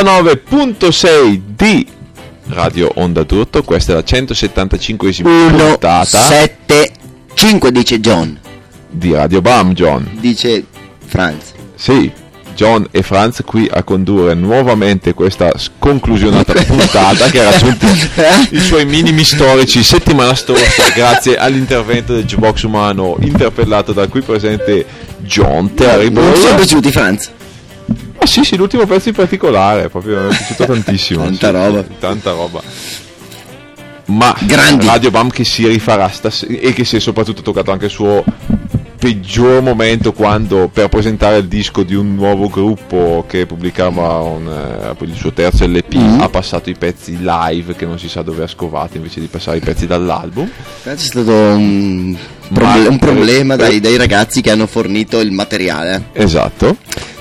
...99.6 di Radio Onda d'Urto, questa è la 175esima 1, puntata 7, 5 dice John, di Radio Bam, John. dice Franz. Sì, John e Franz qui a condurre nuovamente questa conclusionata puntata che ha raggiunto i suoi minimi storici settimana scorsa grazie all'intervento del Jukebox umano interpellato da qui presente John Terrible. Non sono piaciuti Franz? Sì, sì, l'ultimo pezzo in particolare, proprio mi è piaciuto tantissimo. Tanta sì, roba. Tanta roba. Ma Grandi. Radio Bam che si rifarà stas- e che si è soprattutto toccato anche il suo peggior momento quando per presentare il disco di un nuovo gruppo che pubblicava un, eh, il suo terzo LP Mm. ha passato i pezzi live che non si sa dove ha scovato invece di passare i pezzi dall'album. Franz è stato un, proble- un problema eh, dai, dai ragazzi che hanno fornito il materiale. Esatto.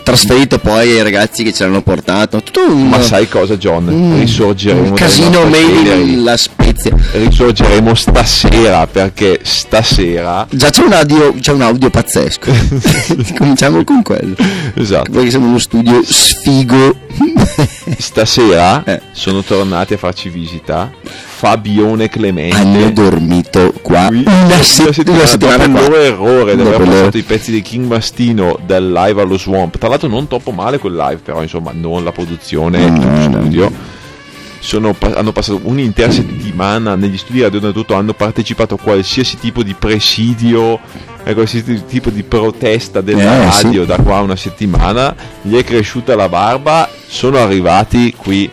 Trasferito poi ai ragazzi che ce l'hanno portato. Tutto un, Ma sai cosa John? un- Risorgeremo un casino in la Spezia. risorgeremo stasera perché stasera Già c'è un audio, c'è un audio pazzesco. Cominciamo con quello. esatto Perché siamo in uno studio sfigo. stasera Eh. sono tornati a farci visita Fabione Clemente Hanno dormito qua Qui, una, se- una settimana il loro errore di aver passato i pezzi di King Mastino del live allo Swamp tra l'altro non troppo male quel live però insomma non la produzione No, in no. Sono hanno passato un'intera settimana negli studi Radio da tutto hanno partecipato a qualsiasi tipo di presidio a qualsiasi tipo di protesta della Eh, sì. radio da qua a una settimana gli è cresciuta la barba sono arrivati qui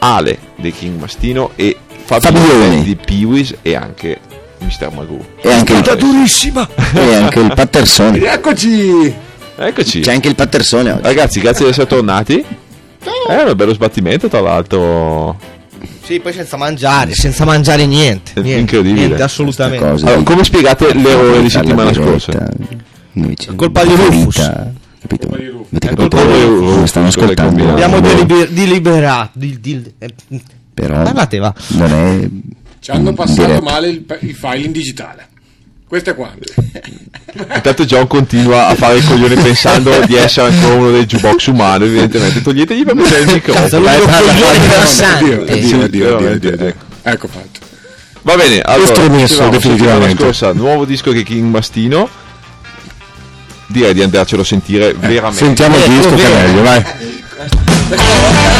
Ale dei King Mastino e Fabione, Fabione. di Peewees e anche Mr. Magoo E anche, il, durissima! e anche il Pattersone. Eccoci! eccoci C'è anche il Pattersone oggi. ragazzi grazie di essere tornati è un bello sbattimento tra l'altro Sì, poi senza mangiare, senza mangiare niente. È niente incredibile. Niente, assolutamente. Allora, di- come spiegate l'errore di fare la settimana scorsa Colpa di Rufus. Capito? Avete capito colpa di come Rufus, stanno ascoltando? Abbiamo deliber- deliberato. di- di- eh, Però Parlate, va. non è Ci hanno passato diretta. male il, il file in digitale. Questo è quanto. intanto John continua a fare il coglione pensando di essere ancora uno dei jukebox umano evidentemente toglietegli per mettere il microfono addio, addio, veramente, addio. ecco. Ecco fatto. va bene allora Questo è messo, definitivamente. scorsa nuovo disco che King Mastino direi di andarcelo a sentire veramente Sentiamo il Eh, disco che è meglio, vai.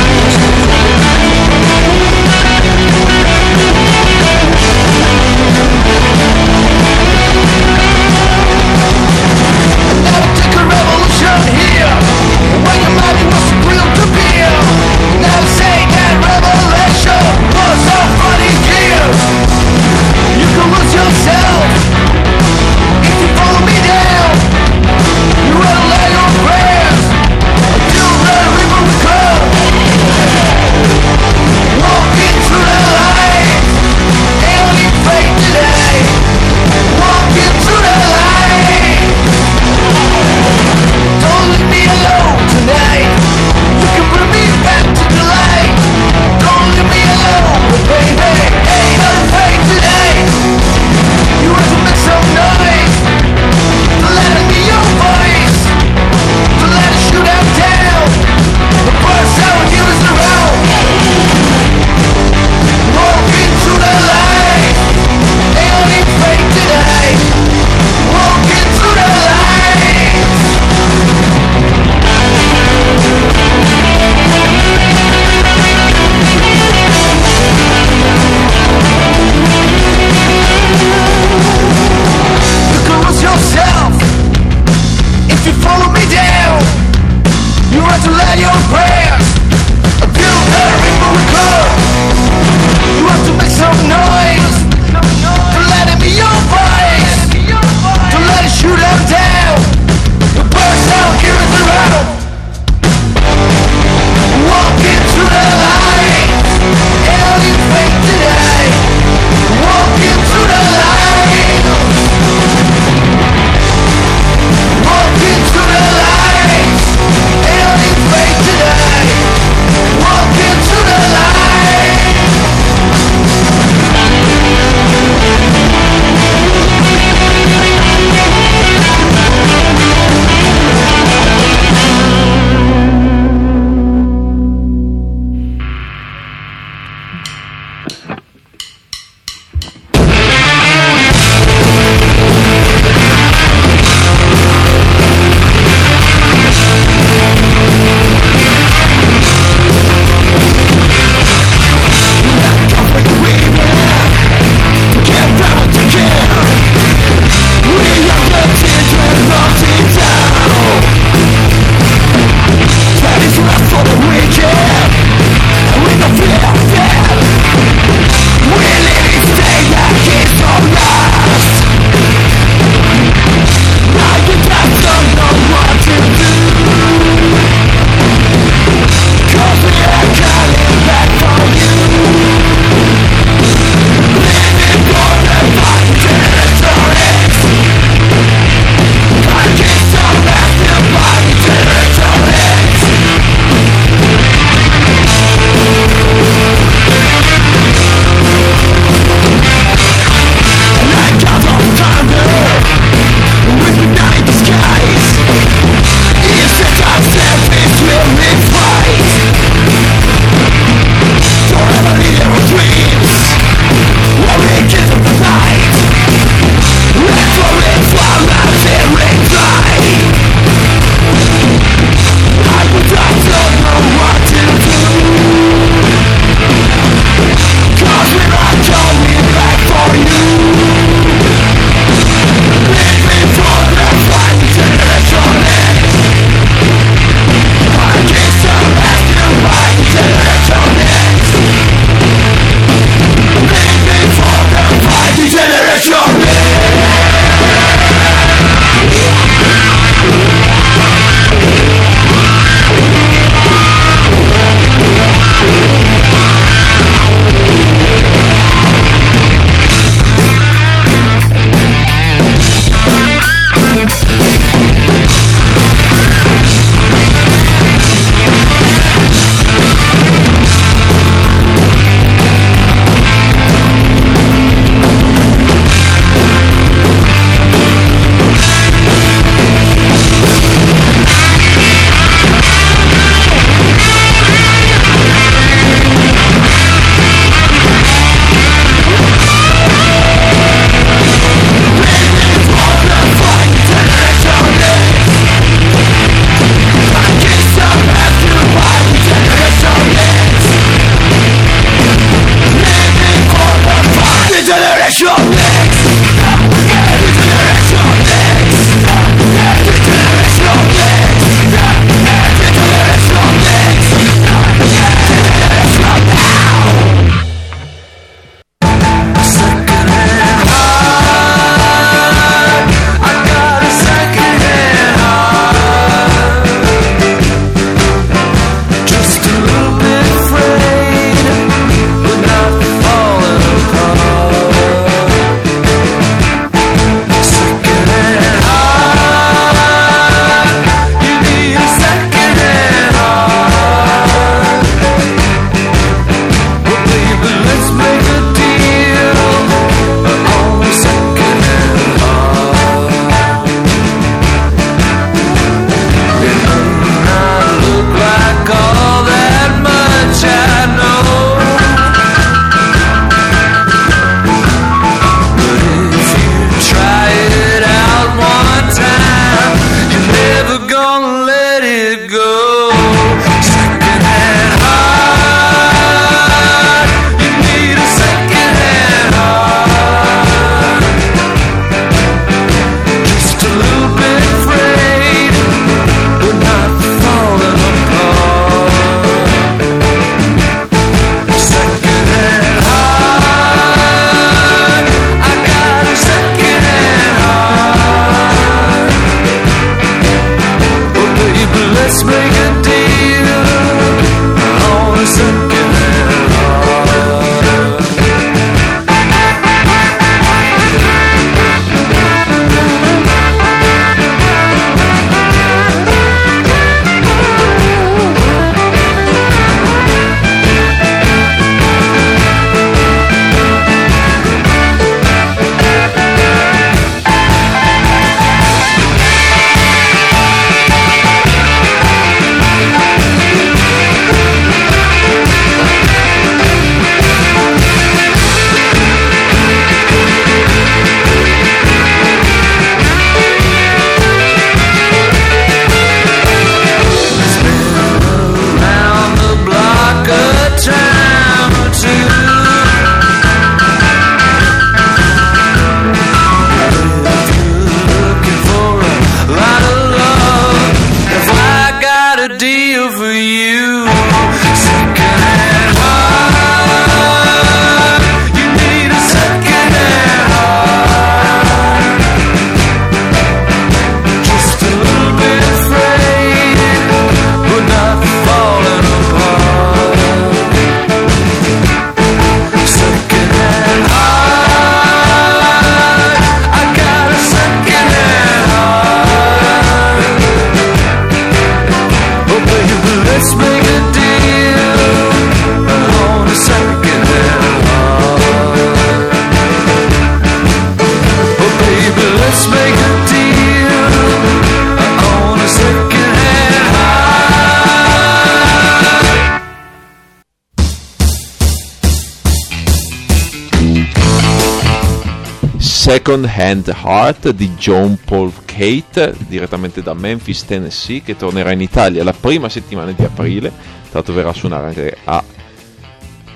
Hand Heart di John Paul Kate, direttamente da Memphis, Tennessee, che tornerà in Italia la prima settimana di aprile. L'altro verrà a suonare anche a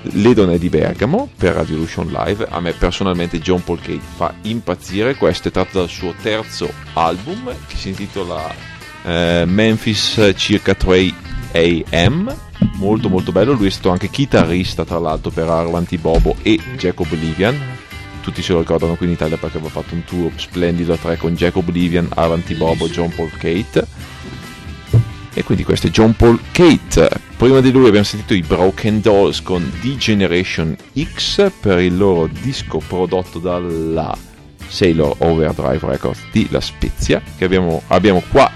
Le di Bergamo per Radio Live. A me personalmente John Paul Kate fa impazzire. Questo è tratto dal suo terzo album che si intitola eh, Memphis circa 3 AM. Molto molto bello. Lui è stato anche chitarrista tra l'altro per Arlanti Bobo e Jacob Oblivion tutti se lo ricordano qui in Italia perché aveva fatto un tour splendido a tre con Jacob Oblivion, Avanti Bobo, John Paul Kate. E quindi questo è John Paul Kate. Prima di lui abbiamo sentito i Broken Dolls con D-Generation X per il loro disco prodotto dalla Sailor Overdrive Records di La Spezia, che abbiamo, abbiamo qua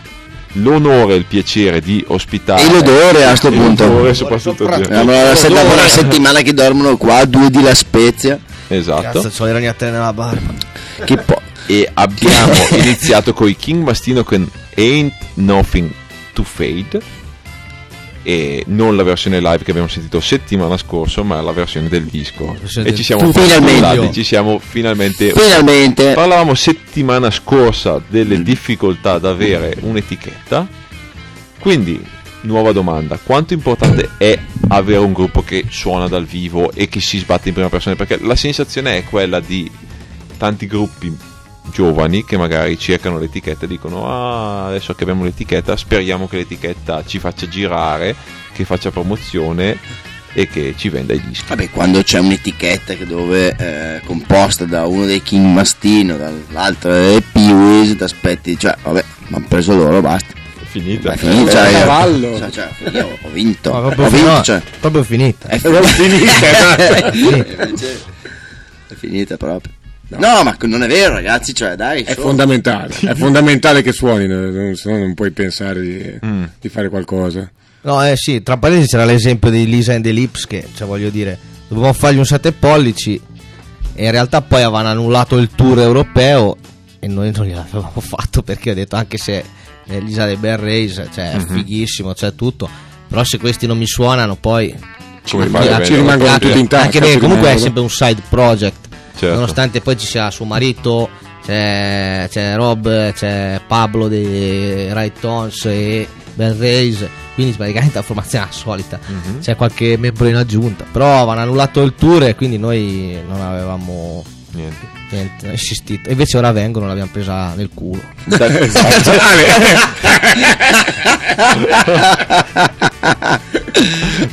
l'onore e il piacere di ospitare. E l'odore a sto E punto. l'odore soprattutto di- Allora, se dopo una settimana che dormono qua, due di La Spezia. Esatto. Cazzo, c'ho le ragnatele nella barba. Che poi. e abbiamo iniziato con i King Mastino con Ain't Nothing to Fade e non la versione live che abbiamo sentito settimana scorsa ma la versione del disco versione e ci siamo finalmente ci siamo finalmente Finalmente. parlavamo settimana scorsa delle difficoltà ad avere un'etichetta quindi nuova domanda. Quanto importante è avere un gruppo che suona dal vivo e che si sbatte in prima persona? Perché la sensazione è quella di tanti gruppi giovani che magari cercano l'etichetta e dicono ah adesso che abbiamo l'etichetta speriamo che l'etichetta ci faccia girare che faccia promozione e che ci venda i dischi. Vabbè, quando c'è un'etichetta che dove è composta da uno dei King Mastino, dall'altro dei Peewees, ti aspetti, cioè, vabbè, mi hanno preso loro, basta. È finita È finito, Eh, cioè, io- cavallo. cioè, cioè, io ho vinto. Ho proprio, vinto, no, cioè. proprio finita. È Non finita. è finita proprio. No. ma non è vero, ragazzi, cioè, dai. È fondamentale, è fondamentale che suoni, no? se no non puoi pensare di, Mm. di fare qualcosa. No, eh sì, tra parentesi c'era l'esempio di Lisa and the Lips che, cioè voglio dire, dovevamo fargli un 7 pollici e in realtà poi avevano annullato il tour europeo e noi non gliel'avevamo fatto perché ho detto anche se Lisa dei Bell Race, cioè è fighissimo, c'è tutto, però se questi non mi suonano poi... ci- fai a ci rimangono anche, tutti in tasca, anche ci comunque è rimangono. sempre un side project Certo. nonostante poi ci sia suo marito c'è, c'è Rob c'è Pablo dei Right Tones e Ben Race quindi praticamente la formazione è la solita Mhm. c'è qualche membro in aggiunta però avevano annullato il tour e quindi noi non avevamo Niente. niente assistito e invece ora vengono l'abbiamo presa nel culo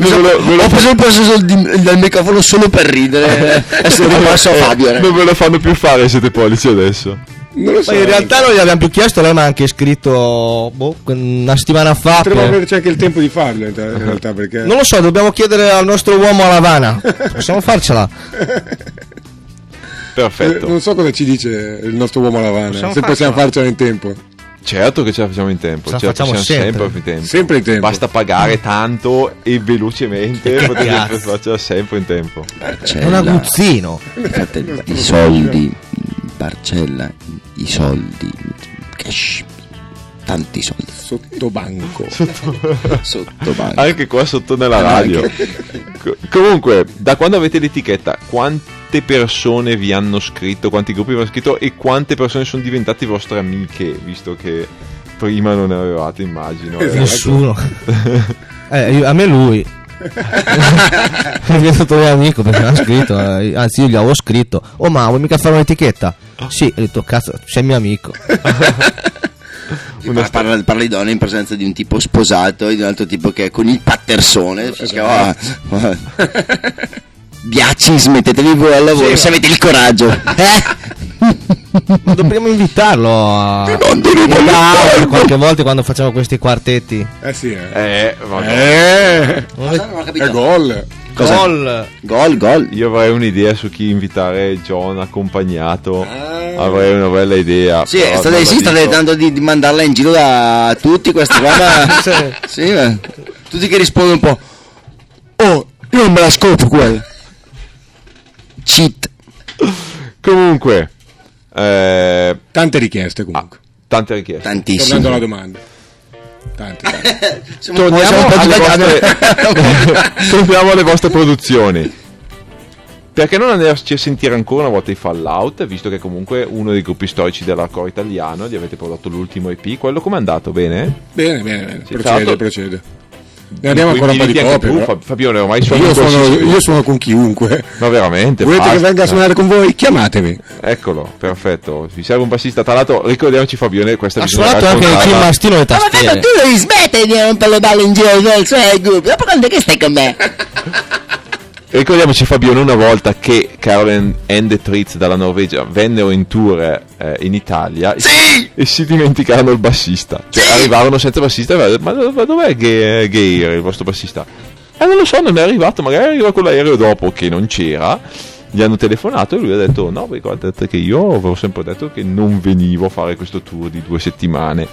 sono- ho preso il possesso del microfono solo per ridere. e sono rimasto a Fabio. eh. non ve lo fanno più fare siete pollici adesso Non lo so. Ma in realtà noi gli abbiamo più chiesto, lei mi ha anche scritto boh, una settimana fa. Potremmo per- averci anche il tempo di farlo in in realtà perché Non lo so, dobbiamo chiedere al nostro uomo a Lavana. Possiamo farcela? Eh, Perfetto. non so cosa ci dice il nostro uomo Lavana, Possiamo se possiamo farcela. farcela in tempo. Certo che ce la facciamo in tempo. Ce la ce la facciamo facciamo sempre. sempre in tempo. Sempre in tempo. Basta pagare tanto e velocemente potete farcela sempre in tempo. È un aguzzino. Infatti, i soldi, Barcella, i soldi, cash, tanti soldi Sotto banco. sotto banco. Anche qua sotto nella radio. Co- comunque, da quando avete l'etichetta, quante persone vi hanno scritto, quanti gruppi vi hanno scritto e quante persone sono diventate vostre amiche, visto che prima non ne avevate, immagino. Esatto. eh. Nessuno. Eh, io- a me lui. è diventato mio amico perché mi ha scritto. eh, Anzi, io gli avevo scritto: Oh, ma vuoi mica fare un'etichetta? Sì, ho detto: Cazzo, sei mio amico. Parla, parla, parla di donne in presenza di un tipo sposato e di un altro tipo che è con il pattersone. Si chiama- Biacci, smettetevi voi al lavoro se avete il coraggio. Eh? Ma dobbiamo invitarlo a. a- qualche volta quando facciamo questi quartetti. Eh sì, eh. Eh, vabbè. Eh? Non è gol. Cosa? Gol. Gol, gol. Io avrei un'idea su chi invitare John accompagnato. Ah. Avrei una bella idea. Sì, state, sì, state tentando di, di mandarla in giro da tutti questi qua, ma... Sì. sì. Tutti che rispondono un po'... Oh, io non me la scopro quella. Cheat. Comunque, eh, Tante richieste comunque. tante richieste. Tantissimo. Tornando alla domanda. Un po'- Torniamo alle, vostre... Torniamo alle vostre produzioni. Perché non andarci a sentire ancora una volta i Fallout, visto che comunque uno dei gruppi storici dell'hardcore italiano, gli avete prodotto l'ultimo EP, quello com'è andato? Bene? Bene, bene, bene. Sì, procede, procede. Ne abbiamo ancora un po' di copie. tu, però. Fa- Fabione, ormai suoni Io qualsiasi- io sono con chiunque. Ma veramente, Volete che basta. venga a suonare con voi? Chiamatemi. Eccolo, perfetto. Vi serve un bassista. Tra l'altro, ricordiamoci Fabione, questa Ha suonato anche il raccontarla. Kim Mastino le Ma tastiere. tu devi smettere di rompere le balle in giro del suo gruppo. Dopo quando è che stai con me? Ricordiamoci Fabione una volta che Caroline and the Tritz dalla Norvegia vennero in tour eh, in Italia Sì! e si dimenticarono il bassista. Cioè arrivarono senza bassista e ma, ma dov'è Gay, Gay, il vostro bassista? Eh non lo so, non è arrivato, magari arriva con l'aereo dopo che non c'era. Gli hanno telefonato e lui ha detto no, guardate che io avevo sempre detto che non venivo a fare questo tour di due settimane.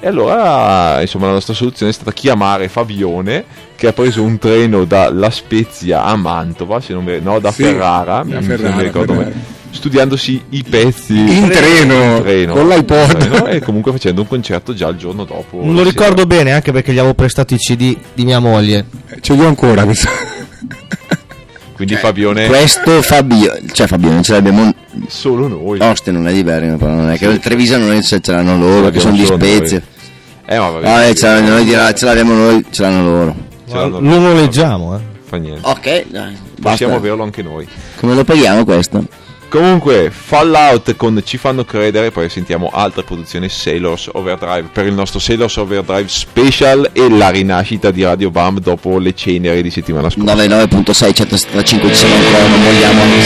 E allora, insomma, la nostra soluzione è stata chiamare Fabione, che ha preso un treno da La Spezia a Mantova, se non mi, no, da Sì, Ferrara, da Ferrara, mi ricordo Ferrara. studiandosi i pezzi In treno, in treno, con l'iPod. treno, e comunque facendo un concerto già il giorno dopo. Non lo ricordo sera. bene anche perché gli avevo prestato i CD di mia moglie. Eh, Ce li ho ancora, mi sa. Quindi Fabione, Questo Fabio, cioè Fabio, ce l'abbiamo. solo noi. Ostia non è di Bergamo, però non è che il Treviso non è, ce ce l'hanno loro, che sono di. Spezia. Eh, ma vabbè, No, eh, ce l'hanno, noi ce l'abbiamo noi, ce l'hanno loro. ce l'hanno- Lo noleggiamo, eh. Fa niente. Ok, dai, Possiamo basta. averlo anche noi. Come lo paghiamo questo? Comunque, Fallout con Ci fanno credere, poi sentiamo altre produzioni Sailors Overdrive per il nostro Sailors Overdrive Special e la rinascita di Radio Bam dopo le ceneri di settimana scorsa. 99.6 175 ci siamo ancora, non vogliamo anche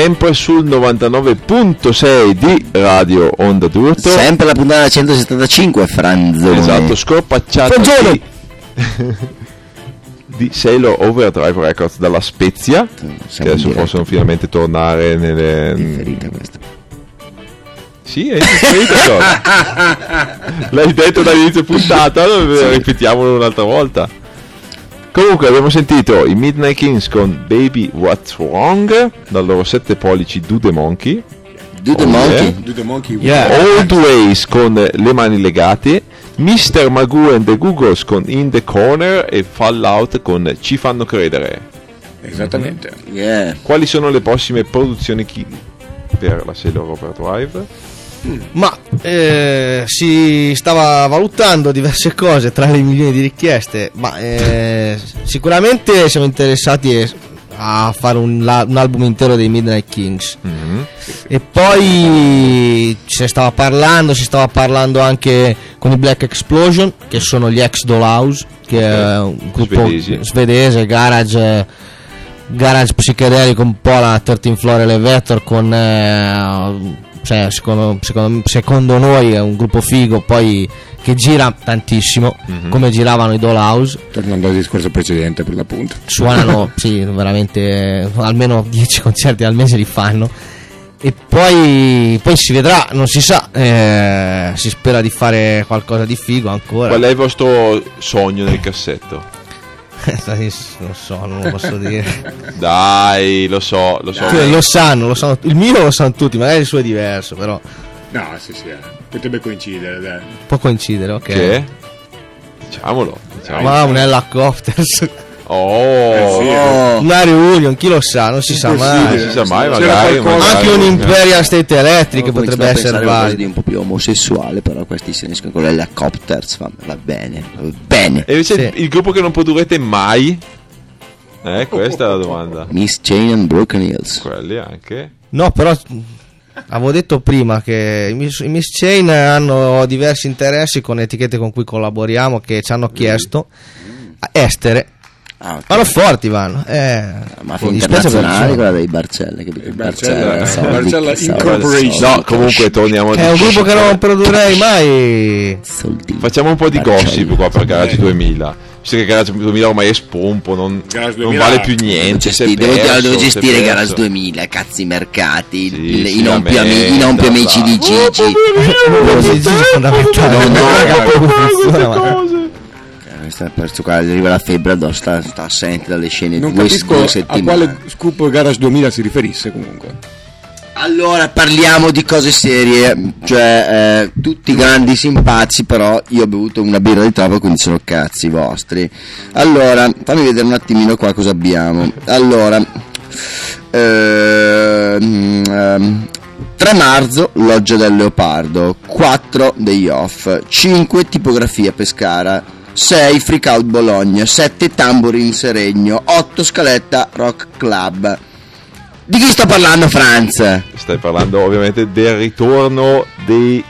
Sempre sul 99.6 di Radio Onda d'Urto. Sempre la puntata 175, Franzone. Esatto, scorpacciata di, di Sailor Overdrive Records dalla Spezia, che Siamo in adesso possono finalmente tornare nelle... Differita questa. Sì, è differita. L'hai detto dall'inizio puntata, ripetiamolo un'altra volta. Comunque abbiamo sentito i Midnight Kings con Baby What's Wrong dal loro 7 pollici Do the Monkey. Do the Oh, monkey. yeah. Do the monkey Yeah. Old Ways con Le mani legate, Mr. Magoo and the Googles con In the Corner e Fallout con Ci fanno credere. Esattamente. Yeah. Quali sono le prossime produzioni chi- per la Sailor Overdrive? Ma eh, si stava valutando diverse cose tra le milioni di richieste, ma eh, sicuramente siamo interessati a fare un, un album intero dei Midnight Kings. Mhm. E poi se stava parlando, si stava parlando anche con i Black Explosion, che sono gli ex Dollhouse, che è un gruppo Svedesi. svedese, garage, garage psichedelico, un po' la 13 Floor Elevator con... eh, cioè, secondo, secondo- secondo noi è un gruppo figo, poi che gira tantissimo, come giravano i Dollhouse Tornando al discorso precedente per l'appunto. suonano sì, veramente eh, almeno 10 concerti al mese li fanno e poi, poi si vedrà, non si sa, eh, si spera di fare qualcosa di figo ancora. Qual è il vostro sogno nel cassetto? non so, non lo posso dire. Dai, lo so, lo so. Cioè, lo sanno, lo sanno, il mio lo sanno tutti, magari il suo è diverso, però No, sì, sì, eh. potrebbe coincidere, dai. può coincidere, ok. Che? Diciamolo. diciamolo. Ma un helicopters, Oh, Oh. una reunion, chi lo sa, non si sa mai. non si sa mai, magari. magari- Anche un Imperial State Electric Ho potrebbe essere valido. un po' più omosessuale, però questi si uniscono con l'helicopters, va, va bene, va bene. E invece Sì. il gruppo che non produrrete mai? Eh, questa è la domanda. Miss Chain and Broken Hills. Quelli anche. No, però avevo detto prima che i Miss, Miss Chain hanno diversi interessi con etichette con cui collaboriamo che ci hanno chiesto estere. Ah, ok. Vanno forti, vanno. Eh, Ma mi dispiace per internazionale, quella dei Barcella, capito? Barcella- Barcella soldi, Incorporation. No, comunque torniamo È un gruppo che non produrrei mai. soldi. Facciamo un po' di Barcella. gossip qua per Garage 2000. Visto che Garage 2000 ormai è spompo, non, non 2000 vale più niente. si è gestire, devo, perso, devo è gestire. Garage 2000, cazzi mercati, Sì, sì, i, non più la ami- i non più amici di. Gigi. Non si dice fondamentale. No, no, funziona, ma- Eh, perso qua, arriva la febbre addosso, sta, sta assente dalle scene Non due, due a settimane. quale scoop Garage 2000 si riferisse comunque. Allora parliamo di cose serie, cioè eh, tutti grandi simpatici, però io ho bevuto una birra di troppo, quindi sono cazzi vostri. Allora, fammi vedere un attimino qua cosa abbiamo. Allora, ehm, ehm, 3 marzo, Loggia del Leopardo, 4 Day Off, 5 Tipografia Pescara, 6 Freak Out Bologna, 7 Tamburi in Seregno, 8 Scaletta Rock Club. Di chi sto parlando, Franz? Stai parlando ovviamente del ritorno del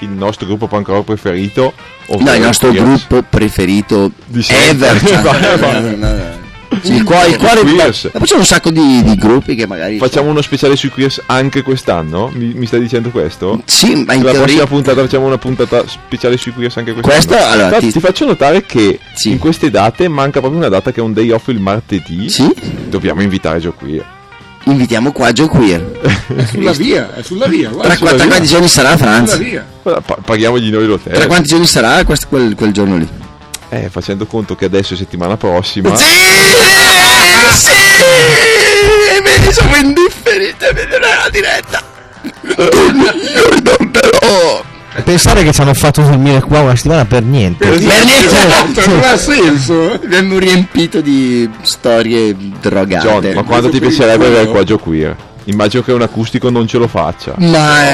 nostro gruppo punk rock preferito. No, il nostro gruppo preferito Di ever. cioè. Sì, il cuore, il cuore Queers. ma poi c'è un sacco di, di gruppi che magari Facciamo uno speciale sui Queers anche quest'anno? Mi, mi stai dicendo questo? sì ma in La prossima teoria puntata facciamo una puntata speciale sui Queers anche quest'anno. Questo, allora, Infatti, ti- ti... faccio notare che Sì. in queste date manca proprio una data che è un day off il martedì. sì Dobbiamo invitare Gio Queer. invitiamo qua Joe Queer È sulla via, è sulla via, guarda. tra, sulla tra via. quanti giorni sarà Sulla Franz? paghiamogli noi l'hotel. tra quanti giorni sarà questo- quel, quel giorno lì? Eh, facendo conto che adesso è settimana prossima. sì sì vedi sono indifferente a vedere la diretta non però Pensare che ci hanno fatto dormire qua una settimana per niente. Per niente. Esatto, non ha senso. abbiamo riempito di storie drogate John, ma quando ti piacerebbe avere qua Gio Queer? Immagino che un acustico non ce lo faccia. Ma eh,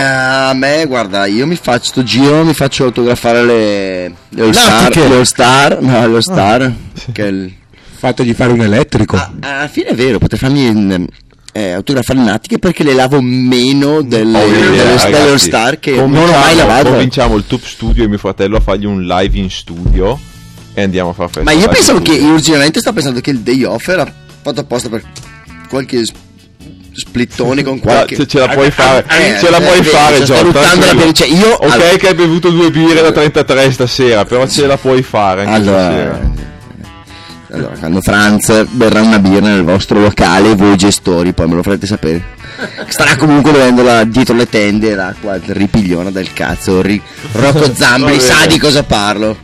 a me, guarda, io mi faccio sto giro, mi faccio autografare le, le All Star, All Star, no, All Star, che è il- Fategli fare un elettrico. Ah, alla fine è vero, potrei farmi mm, eh, autografare le natiche perché le lavo meno delle, Oh, delle, idea, delle All ragazzi. Star che non ho mai lavato. Convinciamo il Tube Studio e mio fratello a fargli un live in studio e andiamo a far festa. Ma io pensavo in che, io originalmente stavo pensando che il day off era fatto apposta per qualche s- splittone con qualche... ce, ce la puoi fare, Eh, ce la eh, puoi vedi, fare, ruttando la tranquillo. per- cioè, io- ok allora- che hai bevuto due birre da 33 stasera, però ce la puoi fare Allora, allora, quando Franz berrà una birra nel vostro locale, voi gestori, poi me lo farete sapere. Starà comunque bevendola dietro le tende, l'acqua ripigliona del cazzo. Ri- Rocco Zambri sa di cosa parlo.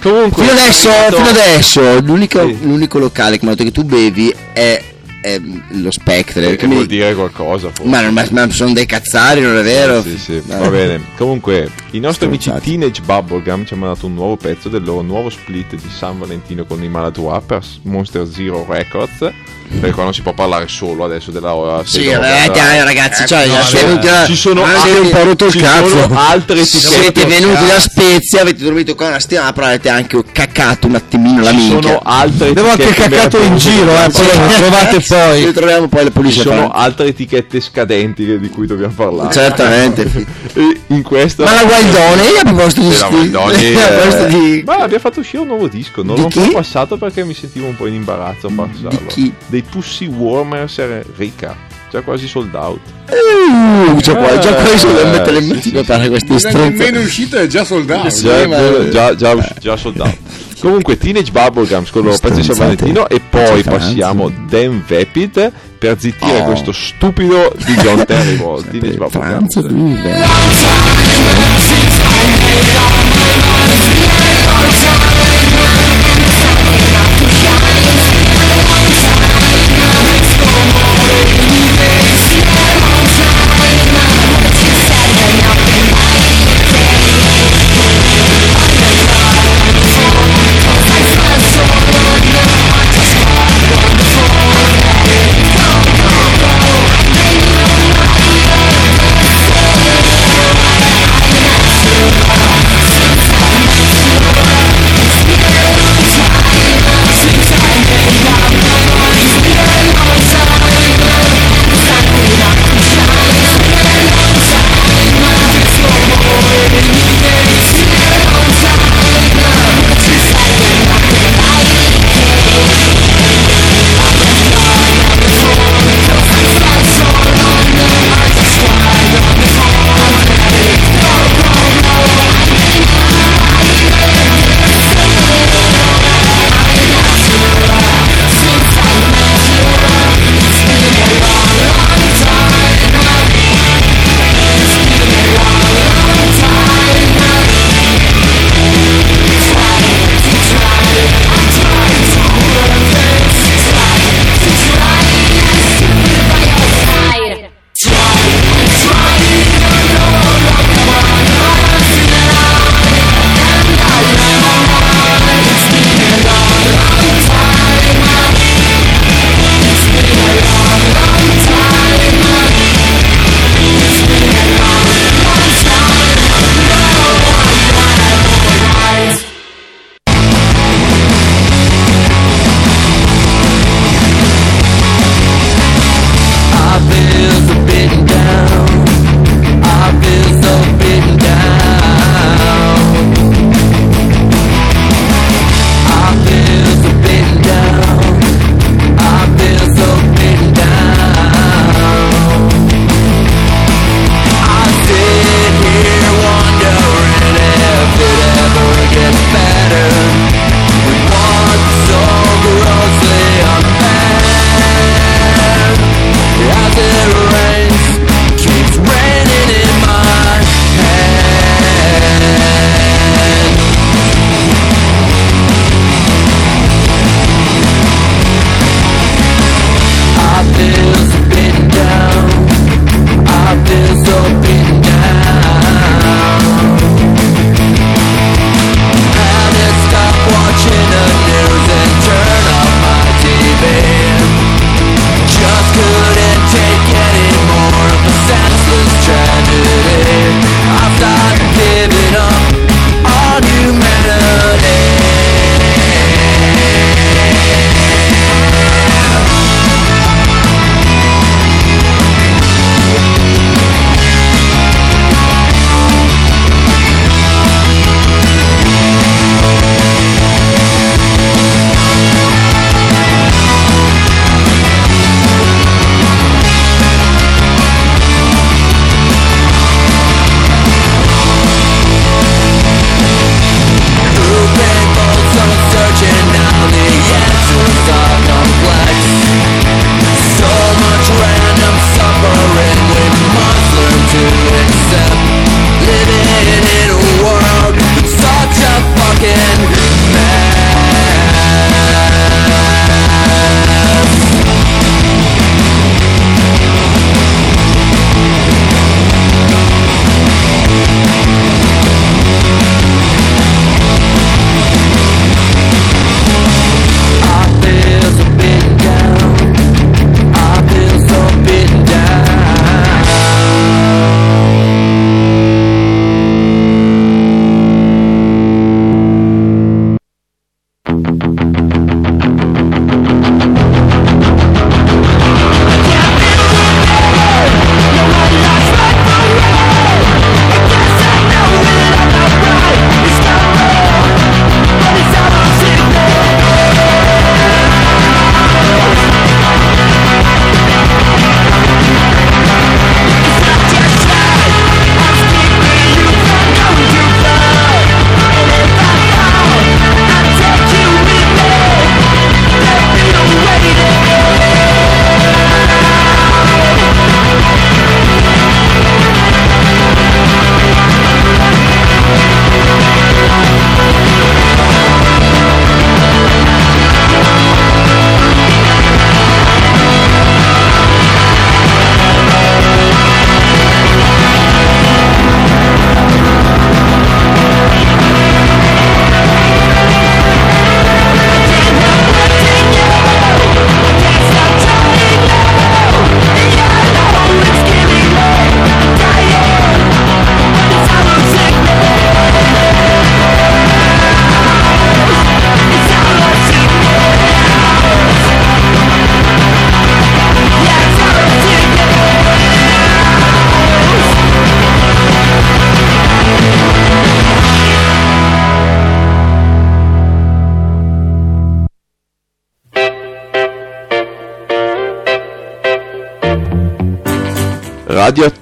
Comunque, Fino adesso, fino adesso l'unico, Sì. l'unico locale che mi ha detto che tu bevi è, è lo Spectre. mi- vuol dire qualcosa forse. Ma, ma- ma sono dei cazzari, non è vero? Sì, sì, va bene. Comunque, i nostri amici. Teenage Bubblegum ci hanno mandato un nuovo pezzo del loro nuovo split di San Valentino con i Malatua per Monster Zero Records. Per qua non si può parlare solo adesso della ora. Sì, vabbè, dai, ragazzi, cioè, no, venuti ci sono altri- un po' rotto il ci cazzo. altre Siete venuti da. Spezia, avete dormito qua una settimana, però avete anche caccato un attimino la Ci minchia. sono altre Abbiamo anche caccato in giro, eh, poi lo trovate Ci poi. ritroviamo poi le Ci pulisce sono altre etichette scadenti di cui dobbiamo parlare. Certamente. In questo Ma la Gualdone a proposito di Sì, la sti- Gualdoni, a proposito eh, di Ma abbiamo fatto uscire un nuovo disco. Non Di l'ho chi? ancora passato perché mi sentivo un po' in imbarazzo a passarlo. Di chi? Dei Pussy Warmers Rica. Già quasi sold out. Uh, già qua, già qua si deve Eh, mettere in sì, mezzo sì, questi Non è nemmeno stronzi. uscito è già soldato. Sì, Già, ma- già, già, già sold out. Comunque, Teenage Bubblegums con loro pezzo di San. Valentino. E poi passiamo Dan Vapid per zittire Oh. questo stupido di John Terrible. Teenage Bubblegums. Franz Lübe.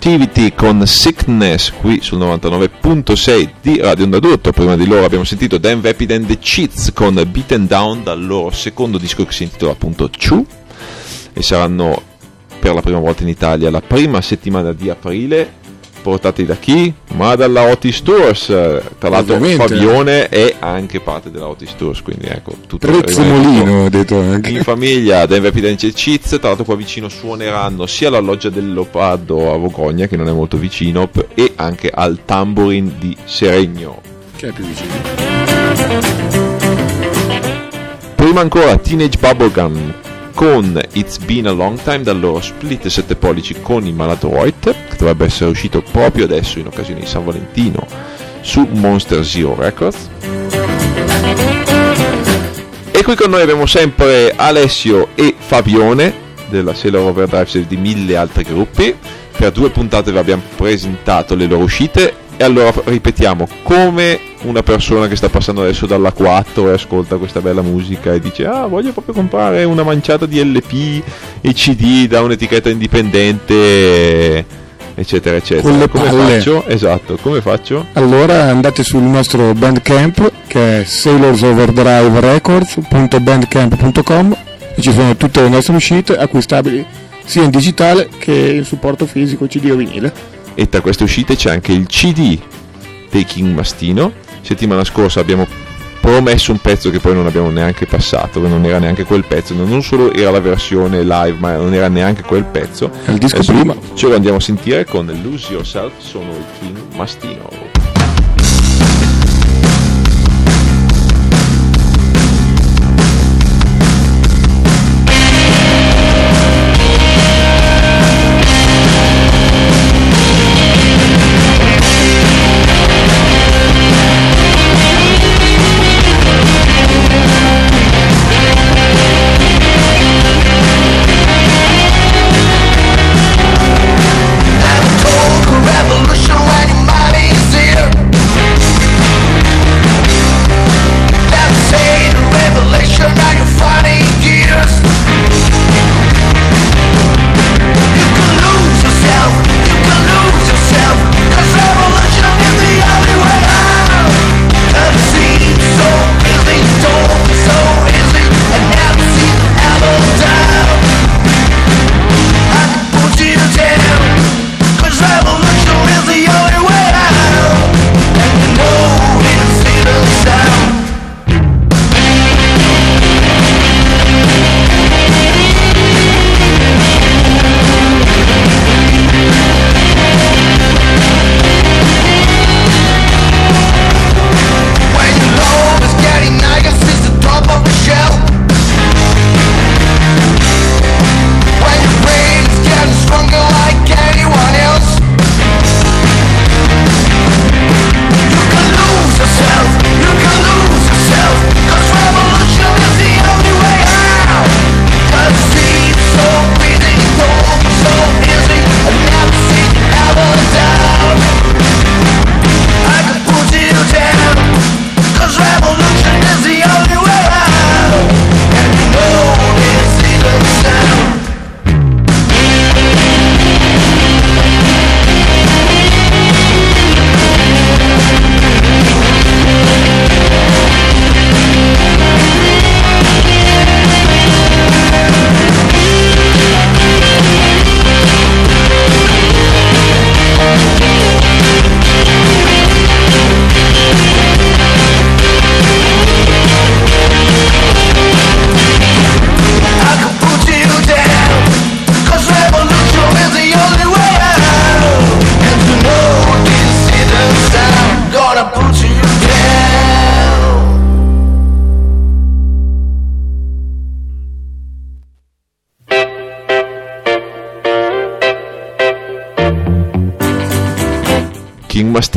Radioactivity con Sickness qui sul 99.6 di Radio Onda d'Urto. Prima di loro abbiamo sentito Dan Vapid and the Cheats con Beaten Down dal loro secondo disco che si intitola appunto Chew e saranno per la prima volta in Italia la prima settimana di aprile portati da chi? Ma dalla Otis Tours tra l'altro Ovviamente. Fabione è anche parte della Otis Tours quindi ecco tutto Prezzemolino, rimane ho detto anche. in famiglia Denver Pidenze e Ciz tra l'altro qua vicino suoneranno sia alla loggia del Leopardo a Vogogna che non è molto vicino e anche al Tamborin di Seregno Che è più vicino. prima ancora Teenage Bubblegum con It's Been a Long Time dal loro split 7 pollici con i Maladroit che dovrebbe essere uscito proprio adesso in occasione di San Valentino su Monster Zero Records. E qui con noi abbiamo sempre Alessio e Fabione della Sailor Overdrive e di mille altri gruppi. Per due puntate vi abbiamo presentato le loro uscite. E allora ripetiamo come una persona che sta passando adesso dalla 4 e ascolta questa bella musica e dice ah voglio proprio comprare una manciata di LP e CD da un'etichetta indipendente eccetera eccetera come palle. faccio? esatto come faccio? Allora andate sul nostro bandcamp che è sailorsoverdriverecords.bandcamp.com e ci sono tutte le nostre uscite acquistabili sia in digitale che in supporto fisico CD o vinile. e tra queste uscite c'è anche il CD dei King Mastino. Settimana scorsa abbiamo promesso un pezzo che poi non abbiamo neanche passato, che non era neanche quel pezzo, non solo era la versione live, ma non era neanche quel pezzo. Il disco Adesso prima. Ce lo andiamo a sentire con Lose Yourself, sono i King Mastino.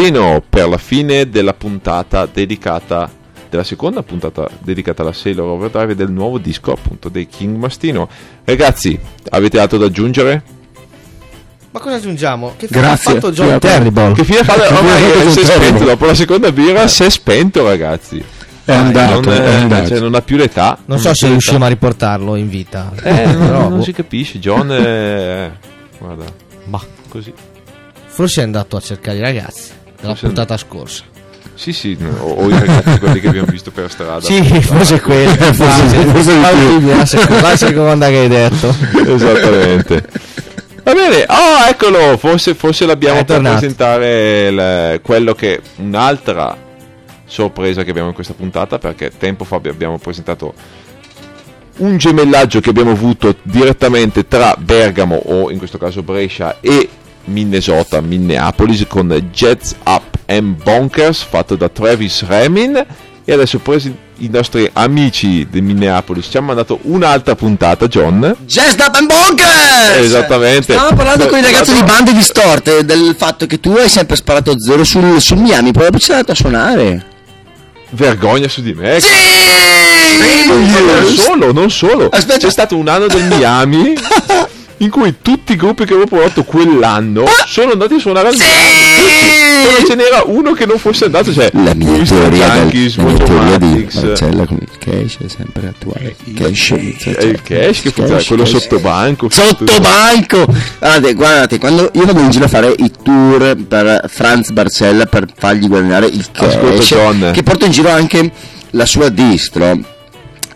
Mastino per la fine della puntata dedicata della seconda puntata dedicata alla Sailor Overdrive e del nuovo disco appunto dei King Mastino. Ragazzi, avete altro da aggiungere? Ma cosa aggiungiamo? Che fine ha Grazie. fatto John Terrible? Che fine Ormai ha fatto si è spento dopo la seconda birra, si è spento ragazzi. È andato, non, è eh, andato. cioè, non ha più l'età. Non so ha se riusciamo a riportarlo in vita. Eh, non, Però, non boh. si capisce, John è... Guarda, Ma Così. forse è andato a cercare i ragazzi della Forse- puntata scorsa. Sì, sì, no, o, o i ragazzi quelli che abbiamo visto per strada. Sì, forse quello. Forse- forse la, seconda, la seconda che hai detto. Esattamente. Va bene, oh eccolo, forse, forse l'abbiamo È per tornato. presentare il- quello che un'altra sorpresa che abbiamo in questa puntata perché tempo fa abbiamo presentato un gemellaggio che abbiamo avuto direttamente tra Bergamo o in questo caso Brescia e Minnesota, Minneapolis con Jets Up and Bonkers fatto da Travis Remin e adesso presi i nostri amici di Minneapolis ci hanno mandato un'altra puntata John Just Up and Bonkers! Esattamente. Stavamo parlando con i ragazzi di bande distorte del fatto che tu hai sempre sparato zero sul, sul Miami, poi dopo ci sei andato a suonare. vergogna su di me Sì! Ma non solo, non solo. Aspetta. C'è stato un anno del Miami in cui tutti i gruppi che avevo provato quell'anno sono andati a suonare al Miami. Non ce n'era uno che non fosse andato, cioè La mia Mr. teoria, del, Yankees, la mia teoria di Marcella con il cash è sempre attuale. Cash, e il cash che funziona, quello sotto banco. Sotto banco! Guardate, guardate, quando io vado in giro a fare i tour per Franz Barcella per fargli guadagnare il cash, Ascolta, John. che porto in giro anche la sua distro.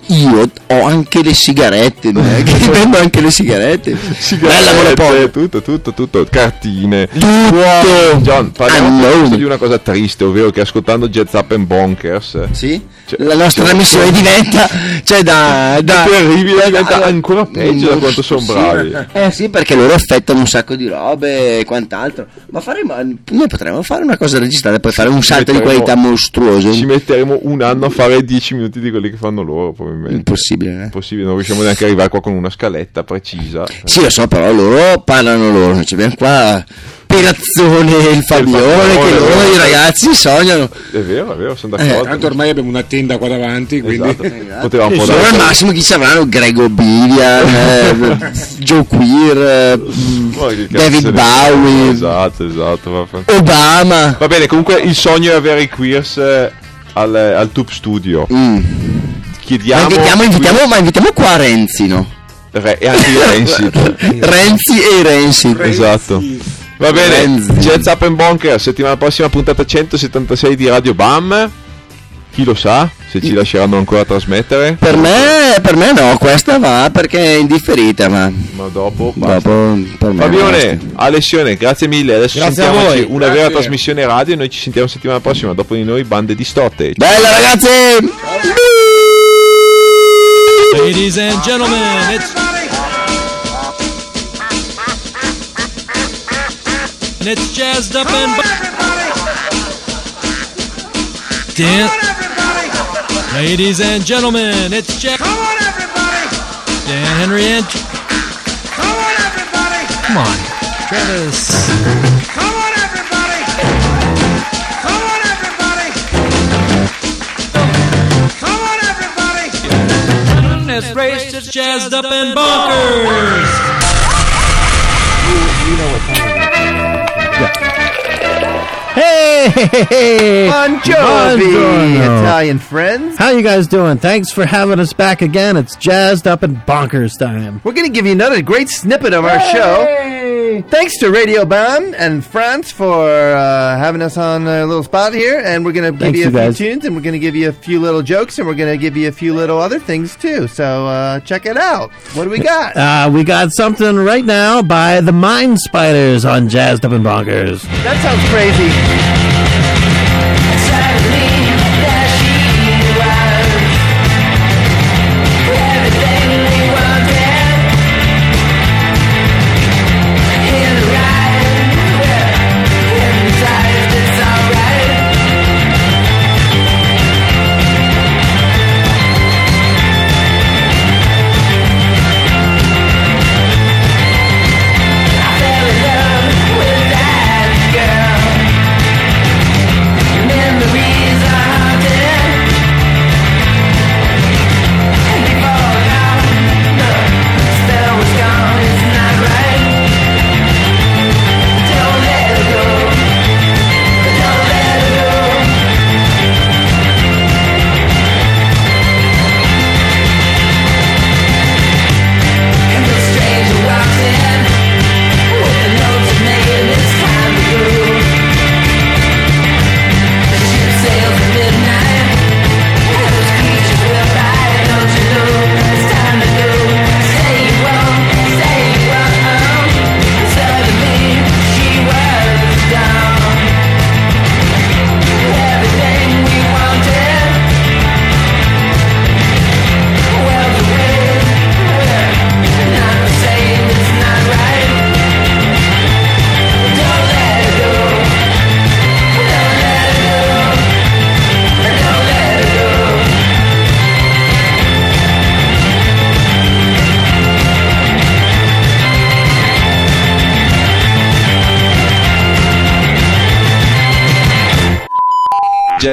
Io ho anche le sigarette, che vendo anche le sigarette. Bella monopolio. tutto, tutto, tutto, cartine. Tutto. John, parliamo Allora. di una cosa triste, ovvero che ascoltando Jazz Up and Bonkers Sì? Cioè, la nostra cioè, missione diventa cioè da, da terribile, da- diventa ancora peggio da quanto sono Sì. bravi. Eh sì, perché loro affettano un sacco di robe e quant'altro. Ma faremo noi potremmo fare una cosa registrata per fare un salto di qualità mostruoso. Ci metteremo un anno a fare 10 minuti di quelli che fanno loro, probabilmente. Impossibile, eh? Impossibile, non riusciamo neanche a arrivare qua con una scaletta precisa. Sì, lo so, però loro parlano loro. Cioè, abbiamo qua Perazzone e il Fabione, che loro esatto. i ragazzi sognano. È vero, è vero, sono Eh, d'accordo. Tanto ormai abbiamo una tenda qua davanti, quindi Esatto. Potevamo Loro dare- al massimo chi ci avranno Grego Bivian, eh, Joe Queer, eh, David Bowie, Esatto, esatto. Obama. Va bene, comunque il sogno è avere i queers eh, al, al Tube Studio. Mm. Ma Chiediamo. invitiamo, invitiamo, ma invitiamo qua Renzi, no? Re- e anche i Renzi. Renzi e i Renzi. esatto. Va bene, Renzi. Jazz Up and Bonker, settimana prossima puntata 176 di Radio Bam. Chi lo sa se ci lasceranno ancora trasmettere? Per me, per me no, questa va perché è indifferita, ma Ma dopo, basta. dopo per me Fabione, basta. Alessione, grazie mille. Adesso Grazie a sentiamoci voi. una vera Grazie. trasmissione radio e noi ci sentiamo settimana prossima. Dopo di noi, bande di stotte. Bella ragazzi! Ladies and gentlemen, it's and it's jazzed up and Dan- Ladies and gentlemen, it's Jack. Come on, everybody! Dan Henry and come on, Travis. It's race to jazzed up and bonkers. Hey, hey, hey. Buongiorno, Buongiorno. Italian friends. How you guys doing? Thanks for having us back again. It's jazzed up and bonkers time. We're going to give you another great snippet of our show. Thanks to Radio Bam and France for uh, having us on a little spot here. And we're going to give Thanks, you a you few guys. tunes and we're going to give you a few little jokes and we're going to give you a few little other things too. So uh, check it out. What do we got? Uh, we got something right now by the Mind Spiders on Jazzed Up and Bonkers. that sounds crazy.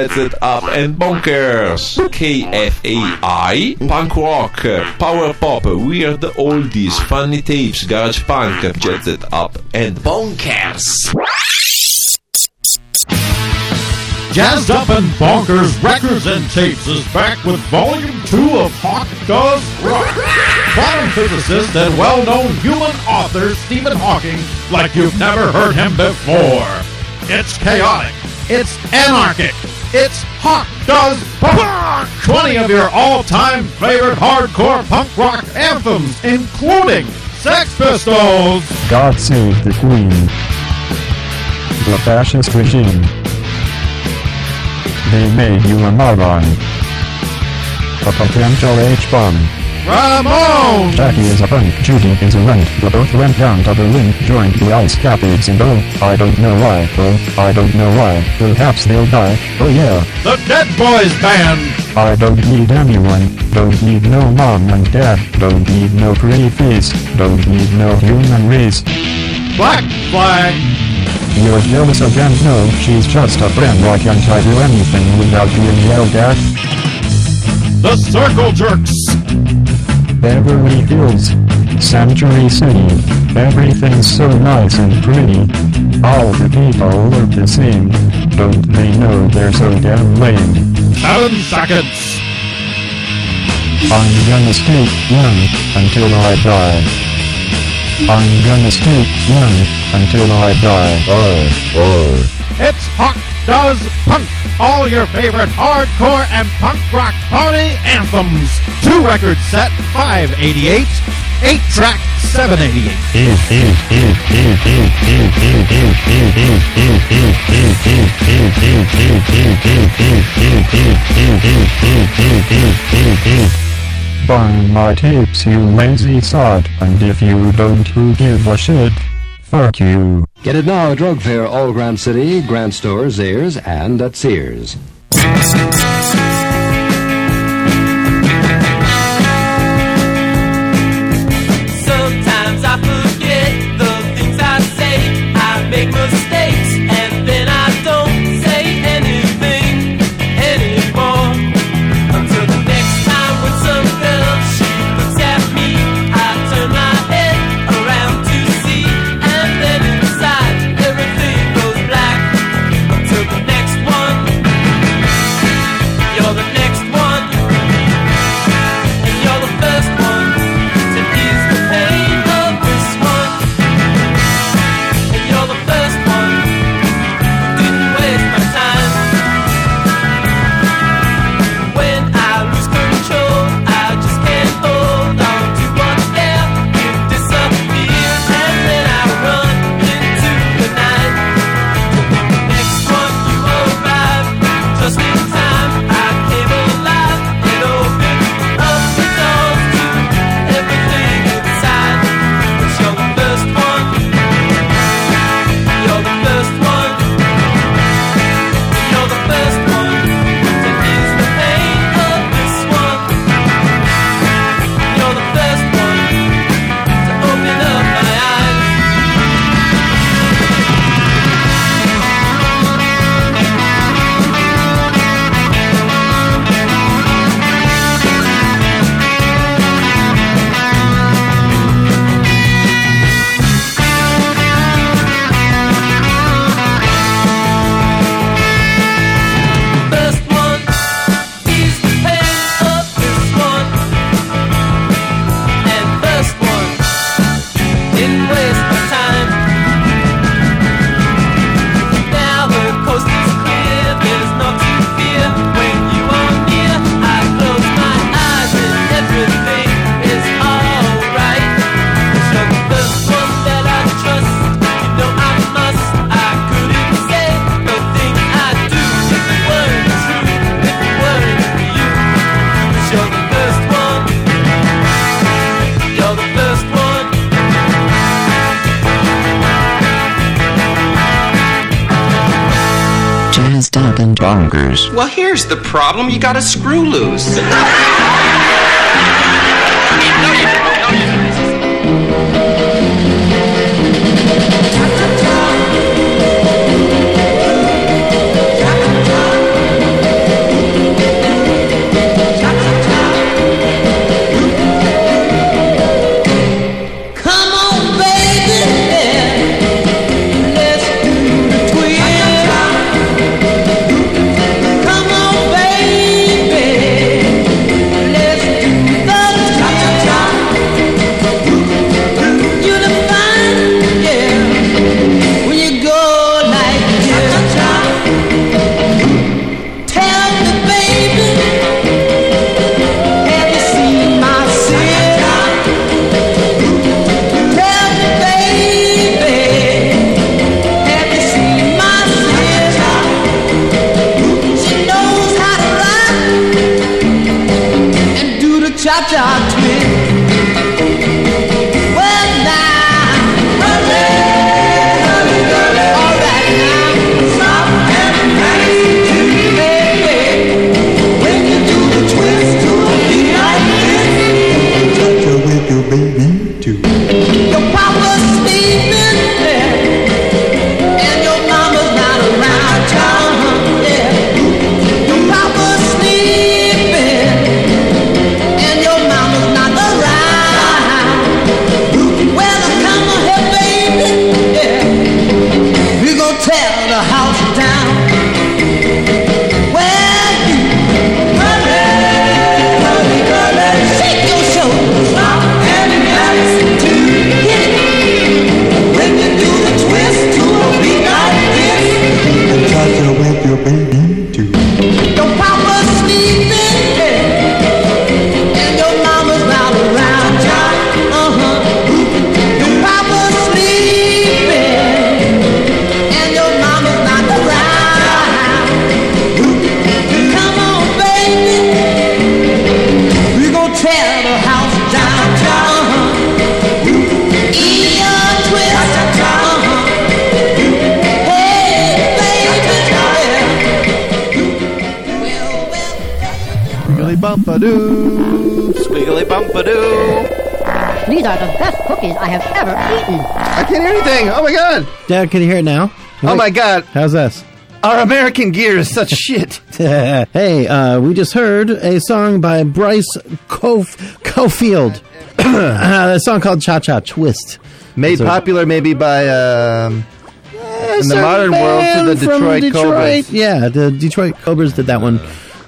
Jet Set Up and Bonkers. KFAI, Punk Rock, Power Pop, Weird Oldies, Funny Tapes, Garage Punk, Set Up and Bonkers. Jazzed Up and Bonkers Records and Tapes is back with Volume 2 of Hawk Does Rock. Quantum physicist and well-known human author Stephen Hawking like you've never heard him before. It's chaotic. It's anarchic. It's Hawk Does Punk! 20 of your all-time favorite hardcore punk rock anthems, including Sex Pistols, God save the Queen. The fascist regime. They made you a moron. A potential H-bomb. Ramon, Jackie is a punk, Judy is a runt. They both went down to Berlin, joined the Ice Capades and oh, I don't know why, oh, I don't know why. Perhaps they'll die, oh yeah. the Dead Boys Band, I don't need anyone, don't need no mom and dad, don't need no pretty face, don't need no human race. Black Flag, You're jealous again? No, she's just a friend. Why can't I do anything without being yelled at? The Circle Jerks, Beverly Hills, Sanctuary City. Everything's so nice and pretty. All the people look the same. Don't they know they're so damn lame? Seven Seconds, I'm gonna stay young until I die. I'm gonna stay young until I die. Oh, oh. It's Hawk Does Punk, all your favorite hardcore and punk rock party anthems. Two record set, 588, eight track, 788. Buy my tapes, you lazy sod, and if you don't, who give a shit? Fuck you. Get it now at Drug Fair, All Grand City, Grand Store, Zayres, and at Sears. Problem. You got a screw loose. Dad, can you hear it now? Oh my god. How's this? Our American gear is such shit. hey, uh, we just heard a song by Bryce Cof- Cofield. uh, a song called Cha Cha Twist. Made So- popular maybe by um, in the modern world to the from Detroit, Cobras. Yeah, the Detroit Cobras did that one.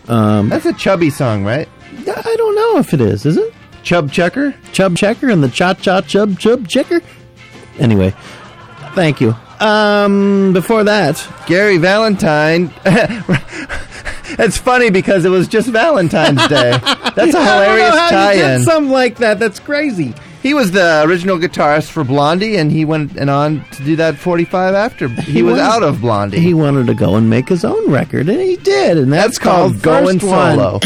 Um, That's a chubby song, right? I don't know if it is. Is it? Chub Checker? Chub Checker and the Cha Cha Chub Chub Checker? Anyway, thank you. Um, before that, Gary Valentine. it's funny because it was just Valentine's Day. That's a hilarious tie-in. Something like that. That's crazy. He was the original guitarist for Blondie, and he went and on to do that 45 after he, was, out of Blondie. He wanted to go and make his own record, and he did, and that's, That's called Going First One. Solo.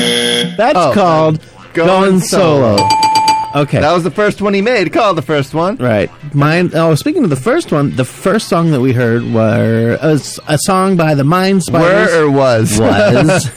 That's Oh. called Going Going, Solo. Solo. Okay. that was the first one he made. Call the first one. Right. Mine. Oh, speaking of the first one, the first song that we heard were a song by the Mind Spiders. Were or was? was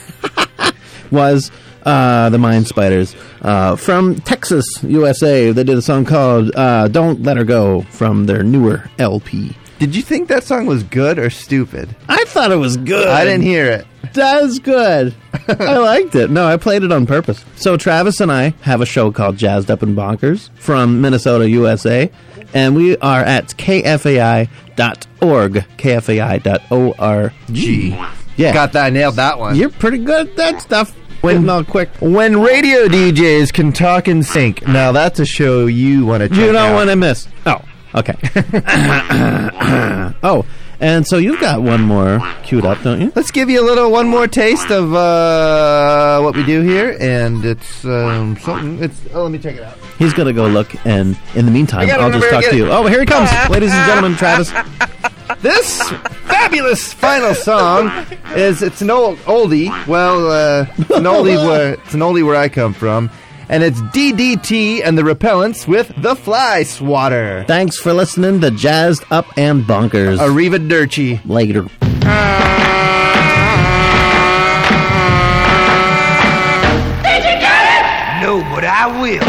was uh, the Mind Spiders uh, from Texas, USA. They did a song called uh, "Don't Let Her Go" from their newer LP. Did you think that song was good or stupid? I thought it was good. I didn't hear it. That was good. I liked it. No, I played it on purpose. So Travis and I have a show called Jazzed Up and Bonkers from Minnesota, USA, and we are at kfai.org, kfai.org. Yeah. Got that. I nailed that one. You're pretty good at that stuff. When- all quick. When radio DJs can talk in sync. Now that's a show you want to check You don't out. want to miss. Oh, okay. oh, and so you've got one more queued up, don't you? Let's give you a little one more taste of uh, what we do here, and it's um, something. It's oh, let me check it out. He's gonna go look, and in the meantime, I got it, I'll just talk to you. it. Oh, here he comes, ladies and gentlemen, Travis. This fabulous final song is it's an old oldie. Well, uh, it's an oldie where it's an oldie where I come from, and it's DDT and the Repellents with the Fly Swatter. Thanks for listening to Jazzed Up and Bonkers. Arrivederci. Later. Did you get it? No, but I will.